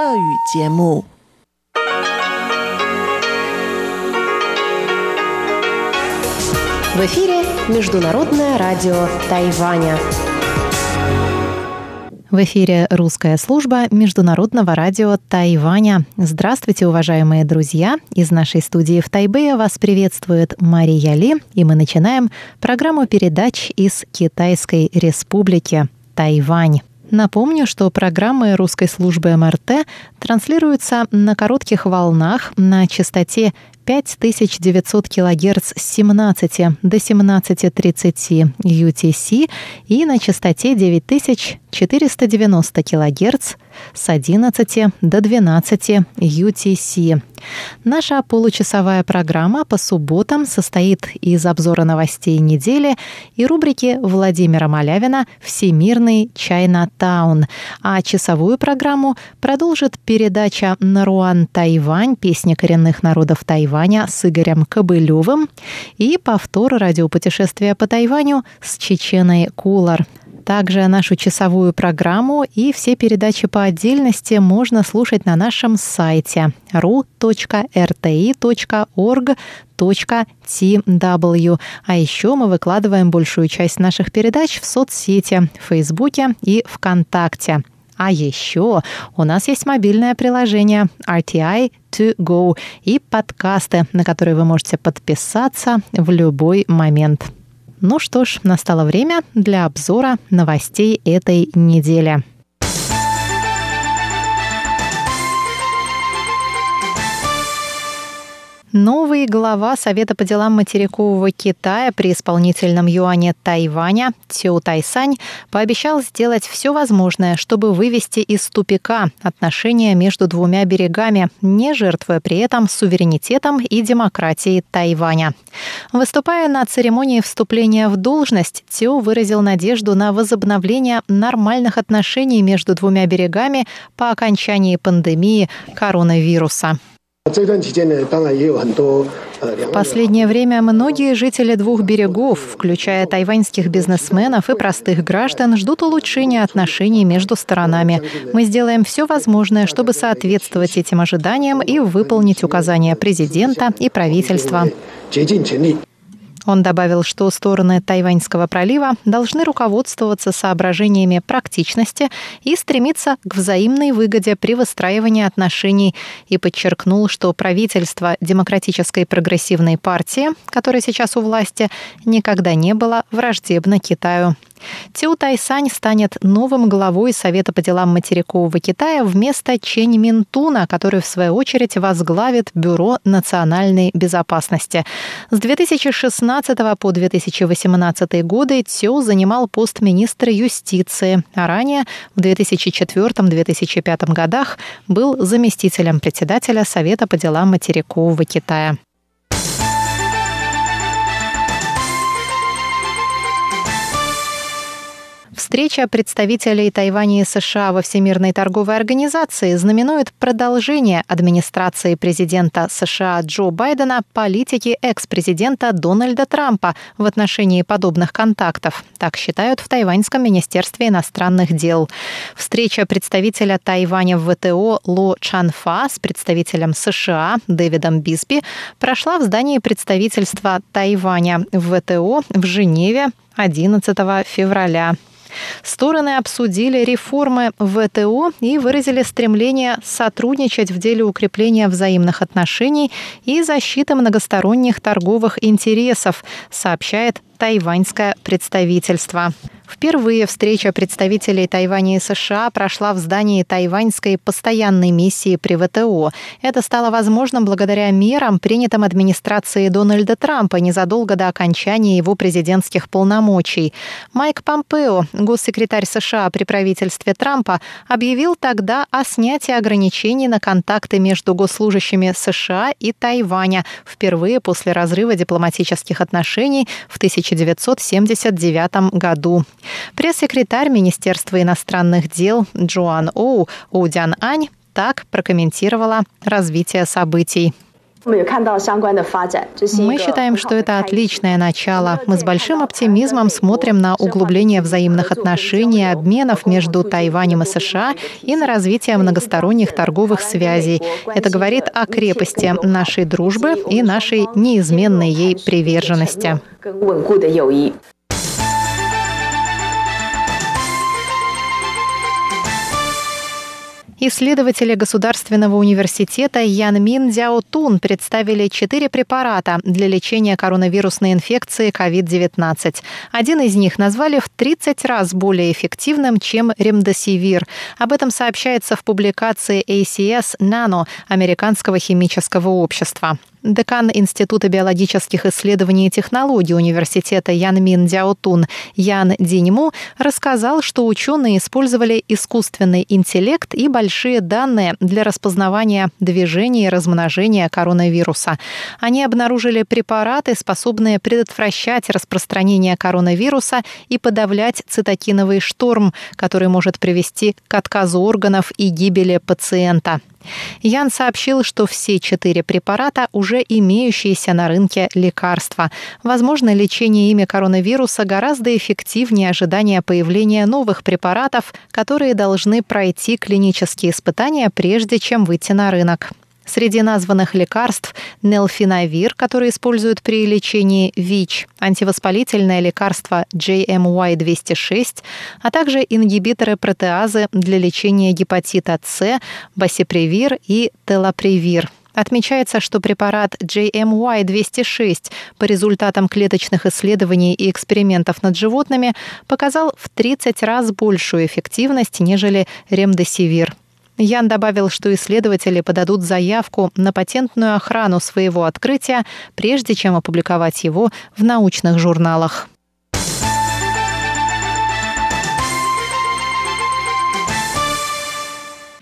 В эфире Международное радио Тайваня. В эфире русская служба Международного радио Тайваня. Здравствуйте, уважаемые друзья! Из нашей студии в Тайбэе вас приветствует Мария Ли, и мы начинаем программу передач из Китайской Республики Тайвань. Напомню, что программы русской службы МРТ транслируются на коротких волнах на частоте 5900 кГц с 17 до 17.30 UTC и на частоте 9490 кГц с 11 до 12 UTC. Наша получасовая программа по субботам состоит из обзора новостей недели и рубрики Владимира Малявина «Всемирный Чайна-таун», а часовую программу продолжит передача «Наруан Тайвань. Песни коренных народов Тайваня» с Игорем Кобылевым и повтор радиопутешествия по Тайваню с Чеченой Кулар. Также нашу часовую программу и все передачи по отдельности можно слушать на нашем сайте ru.rti.org.tw. А еще мы выкладываем большую часть наших передач в соцсети, в Фейсбуке и ВКонтакте. А еще у нас есть мобильное приложение RTI to go и подкасты, на которые вы можете подписаться в любой момент. Ну что ж, настало время для обзора новостей этой недели. Новый глава Совета по делам материкового Китая при исполнительном юане Тайваня Цю Тайсань пообещал сделать все возможное, чтобы вывести из тупика отношения между двумя берегами, не жертвуя при этом суверенитетом и демократией Тайваня. Выступая на церемонии вступления в должность, Цю выразил надежду на возобновление нормальных отношений между двумя берегами по окончании пандемии коронавируса. Последнее время многие жители двух берегов, включая тайваньских бизнесменов и простых граждан, ждут улучшения отношений между сторонами. Мы сделаем все возможное, чтобы соответствовать этим ожиданиям и выполнить указания президента и правительства. Он добавил, что стороны Тайваньского пролива должны руководствоваться соображениями практичности и стремиться к взаимной выгоде при выстраивании отношений и подчеркнул, что правительство Демократической прогрессивной партии, которое сейчас у власти, никогда не было враждебно Китаю. Цю Тайсань станет новым главой Совета по делам материкового Китая вместо Чэнь Минтуна, который, в свою очередь, возглавит Бюро национальной безопасности. С 2016 по 2018 годы Цю занимал пост министра юстиции, а ранее, в 2004-2005 годах, был заместителем председателя Совета по делам материкового Китая. Встреча представителей Тайваня и США во Всемирной торговой организации знаменует продолжение администрации президента США Джо Байдена политики экс-президента Дональда Трампа в отношении подобных контактов. Так считают в Тайваньском министерстве иностранных дел. Встреча представителя Тайваня в ВТО Ло Чанфа с представителем США Дэвидом Бисби прошла в здании представительства Тайваня в ВТО в Женеве 11 февраля. Стороны обсудили реформы ВТО и выразили стремление сотрудничать в деле укрепления взаимных отношений и защиты многосторонних торговых интересов, сообщает тайваньское представительство. Впервые встреча представителей Тайваня и США прошла в здании тайваньской постоянной миссии при ВТО. Это стало возможным благодаря мерам, принятым администрацией Дональда Трампа незадолго до окончания его президентских полномочий. Майк Помпео, госсекретарь США при правительстве Трампа, объявил тогда о снятии ограничений на контакты между госслужащими США и Тайваня впервые после разрыва дипломатических отношений в 1979 году. Пресс-секретарь Министерства иностранных дел Джоан Оу Удян Ань так прокомментировала развитие событий. Мы считаем, что это отличное начало. Мы с большим оптимизмом смотрим на углубление взаимных отношений и обменов между Тайванем и США и на развитие многосторонних торговых связей. Это говорит о крепости нашей дружбы и нашей неизменной ей приверженности. Исследователи Государственного университета Янмин Дзяотун представили четыре препарата для лечения коронавирусной инфекции COVID-19. Один из них назвали в 30 раз более эффективным, чем ремдосивир. Об этом сообщается в публикации ACS Nano Американского химического общества. Декан Института биологических исследований и технологий университета Янмин Дяотун Ян Диньму рассказал, что ученые использовали искусственный интеллект и большие данные для распознавания движения и размножения коронавируса. Они обнаружили препараты, способные предотвращать распространение коронавируса и подавлять цитокиновый шторм, который может привести к отказу органов и гибели пациента. Ян сообщил, что все четыре препарата уже имеющиеся на рынке лекарства. Возможно, лечение ими коронавируса гораздо эффективнее ожидания появления новых препаратов, которые должны пройти клинические испытания, прежде чем выйти на рынок. Среди названных лекарств нелфинавир, который используют при лечении ВИЧ, антивоспалительное лекарство JMY-206, а также ингибиторы протеазы для лечения гепатита С, басипревир и телапревир. Отмечается, что препарат JMY-206 по результатам клеточных исследований и экспериментов над животными показал в 30 раз большую эффективность, нежели ремдесивир. Ян добавил, что исследователи подадут заявку на патентную охрану своего открытия, прежде чем опубликовать его в научных журналах.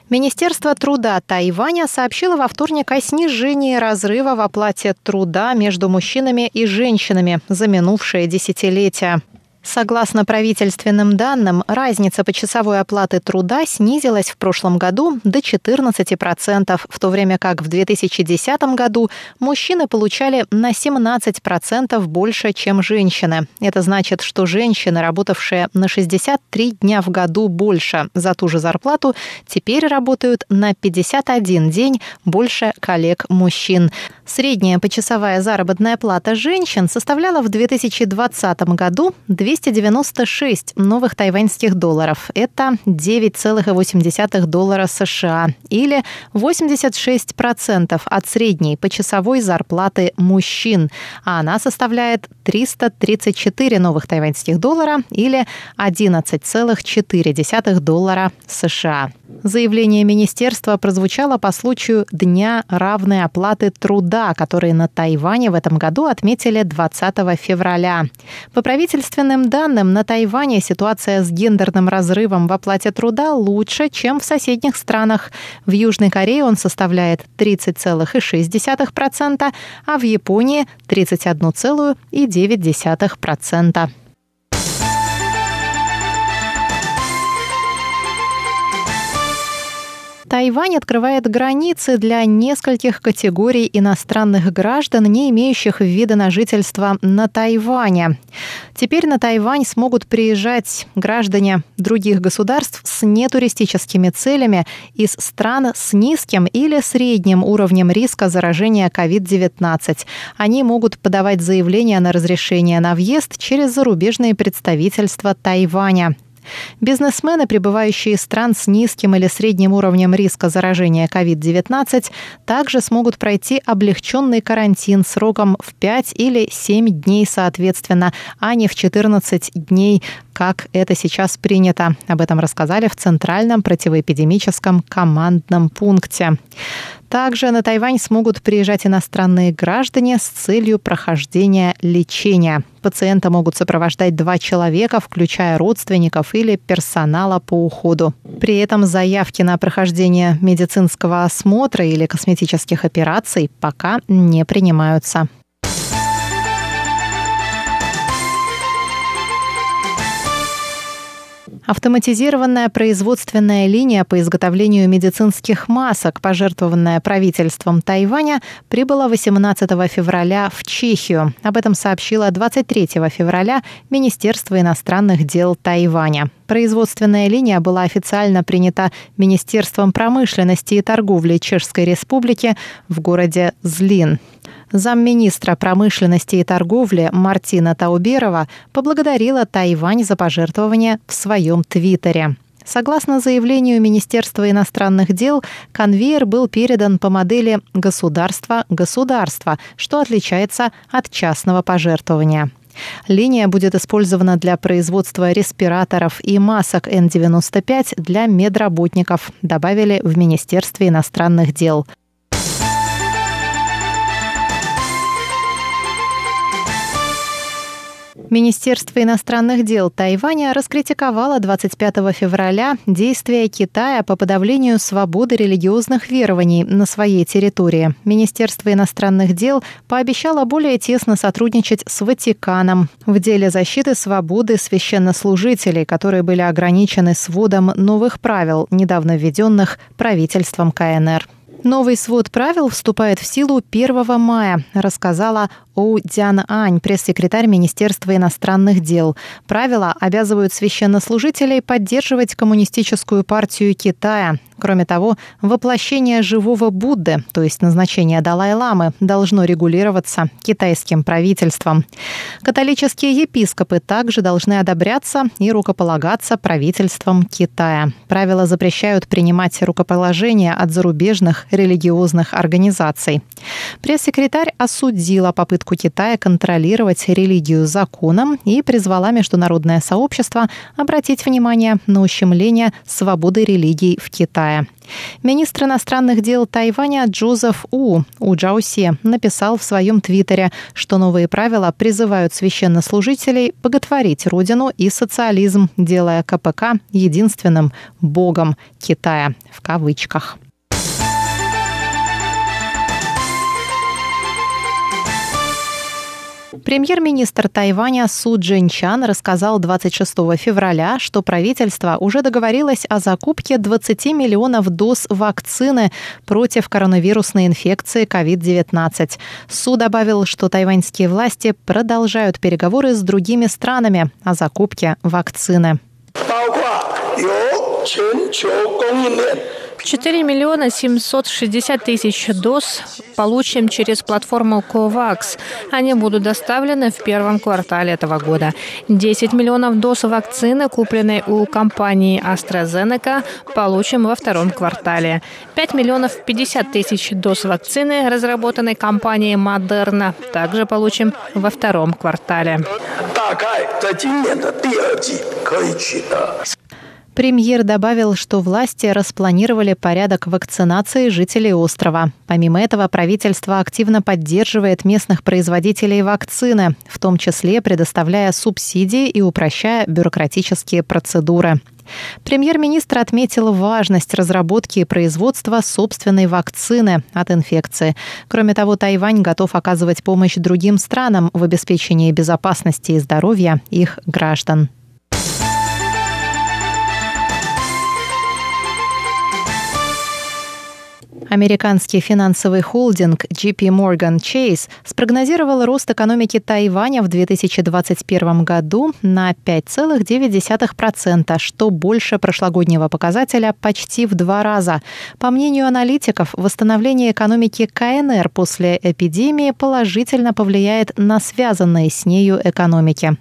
Министерство труда Тайваня сообщило во вторник о снижении разрыва в оплате труда между мужчинами и женщинами за минувшее десятилетие. Согласно правительственным данным, разница почасовой оплаты труда снизилась в прошлом году до 14%, в то время как в 2010 году мужчины получали на 17% больше, чем женщины. Это значит, что женщины, работавшие на 63 дня в году больше за ту же зарплату, теперь работают на 51 день больше коллег-мужчин. Средняя почасовая заработная плата женщин составляла в 2020 году 296 новых тайваньских долларов. Это 9,8 доллара США или 86% от средней почасовой зарплаты мужчин, а она составляет 334 новых тайваньских доллара или 11,4 доллара США. Заявление министерства прозвучало по случаю Дня равной оплаты труда, который на Тайване в этом году отметили 20 февраля. По правительственным данным, на Тайване ситуация с гендерным разрывом в оплате труда лучше, чем в соседних странах. В Южной Корее он составляет 30,6%, а в Японии 31,9%. Тайвань открывает границы для нескольких категорий иностранных граждан, не имеющих вида на жительство на Тайване. Теперь на Тайвань смогут приезжать граждане других государств с нетуристическими целями из стран с низким или средним уровнем риска заражения COVID-19. Они могут подавать заявление на разрешение на въезд через зарубежные представительства Тайваня. Бизнесмены, прибывающие из стран с низким или средним уровнем риска заражения COVID-19, также смогут пройти облегченный карантин сроком в 5 или 7 дней соответственно, а не в 14 дней, как это сейчас принято. Об этом рассказали в Центральном противоэпидемическом командном пункте. Также на Тайвань смогут приезжать иностранные граждане с целью прохождения лечения. Пациента могут сопровождать два человека, включая родственников или персонала по уходу. При этом заявки на прохождение медицинского осмотра или косметических операций пока не принимаются. Автоматизированная производственная линия по изготовлению медицинских масок, пожертвованная правительством Тайваня, прибыла 18 февраля в Чехию. Об этом сообщило 23 февраля Министерство иностранных дел Тайваня. Производственная линия была официально принята Министерством промышленности и торговли Чешской Республики в городе Злин. Замминистра промышленности и торговли Мартина Тауберова поблагодарила Тайвань за пожертвование в своем твиттере. Согласно заявлению Министерства иностранных дел, конвейер был передан по модели «государство-государство», что отличается от частного пожертвования. Линия будет использована для производства респираторов и масок N95 для медработников, добавили в Министерстве иностранных дел. Министерство иностранных дел Тайваня раскритиковало 25 февраля действия Китая по подавлению свободы религиозных верований на своей территории. Министерство иностранных дел пообещало более тесно сотрудничать с Ватиканом в деле защиты свободы священнослужителей, которые были ограничены сводом новых правил, недавно введенных правительством КНР. Новый свод правил вступает в силу 1 мая, рассказала Оу Дзян Ань, пресс-секретарь Министерства иностранных дел. Правила обязывают священнослужителей поддерживать коммунистическую партию Китая. Кроме того, воплощение живого Будды, то есть назначение Далай-ламы, должно регулироваться китайским правительством. Католические епископы также должны одобряться и рукополагаться правительством Китая. Правила запрещают принимать рукоположения от зарубежных религиозных организаций. Пресс-секретарь осудила попытку Китая контролировать религию законом и призвала международное сообщество обратить внимание на ущемление свободы религий в Китае. Министр иностранных дел Тайваня Джозеф У У Джауси написал в своем твиттере, что новые правила призывают священнослужителей боготворить родину и социализм, делая КПК единственным богом Китая в кавычках. Премьер-министр Тайваня Су Джинчан рассказал 26 февраля, что правительство уже договорилось о закупке 20 миллионов доз вакцины против коронавирусной инфекции COVID-19. Су добавил, что тайваньские власти продолжают переговоры с другими странами о закупке вакцины. 4 миллиона 760 тысяч доз получим через платформу COVAX. Они будут доставлены в первом квартале этого года. 10 миллионов доз вакцины, купленной у компании AstraZeneca, получим во втором квартале. 5 миллионов 50 тысяч доз вакцины, разработанной компанией Moderna, также получим во втором квартале. Премьер добавил, что власти распланировали порядок вакцинации жителей острова. Помимо этого, правительство активно поддерживает местных производителей вакцины, в том числе предоставляя субсидии и упрощая бюрократические процедуры. Премьер-министр отметил важность разработки и производства собственной вакцины от инфекции. Кроме того, Тайвань готов оказывать помощь другим странам в обеспечении безопасности и здоровья их граждан. Американский финансовый холдинг JP Morgan Chase спрогнозировал рост экономики Тайваня в 2021 году на 5,9%, что больше прошлогоднего показателя почти в два раза. По мнению аналитиков, восстановление экономики КНР после эпидемии положительно повлияет на связанные с нею экономики.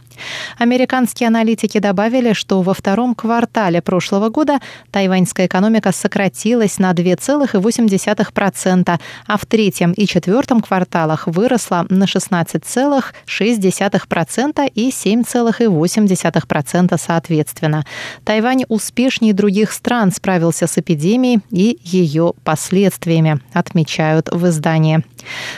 Американские аналитики добавили, что во втором квартале прошлого года тайваньская экономика сократилась на 2,8%, а в третьем и четвертом кварталах выросла на 16,6% и 7,8% соответственно. Тайвань успешнее других стран справился с эпидемией и ее последствиями, отмечают в издании.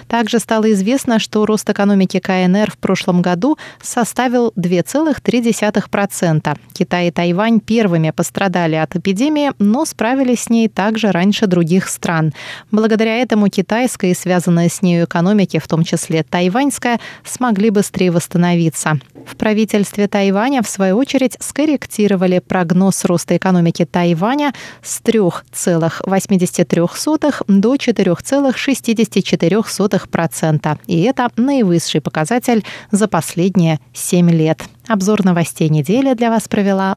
Также стало известно, что рост экономики КНР в прошлом году составил составил 2,3%. Китай и Тайвань первыми пострадали от эпидемии, но справились с ней также раньше других стран. Благодаря этому китайская и связанная с нею экономики, в том числе тайваньская, смогли быстрее восстановиться. В правительстве Тайваня, в свою очередь, скорректировали прогноз роста экономики Тайваня с 3,83 до 4,64%. И это наивысший показатель за последние 7 лет. Обзор новостей недели для вас провела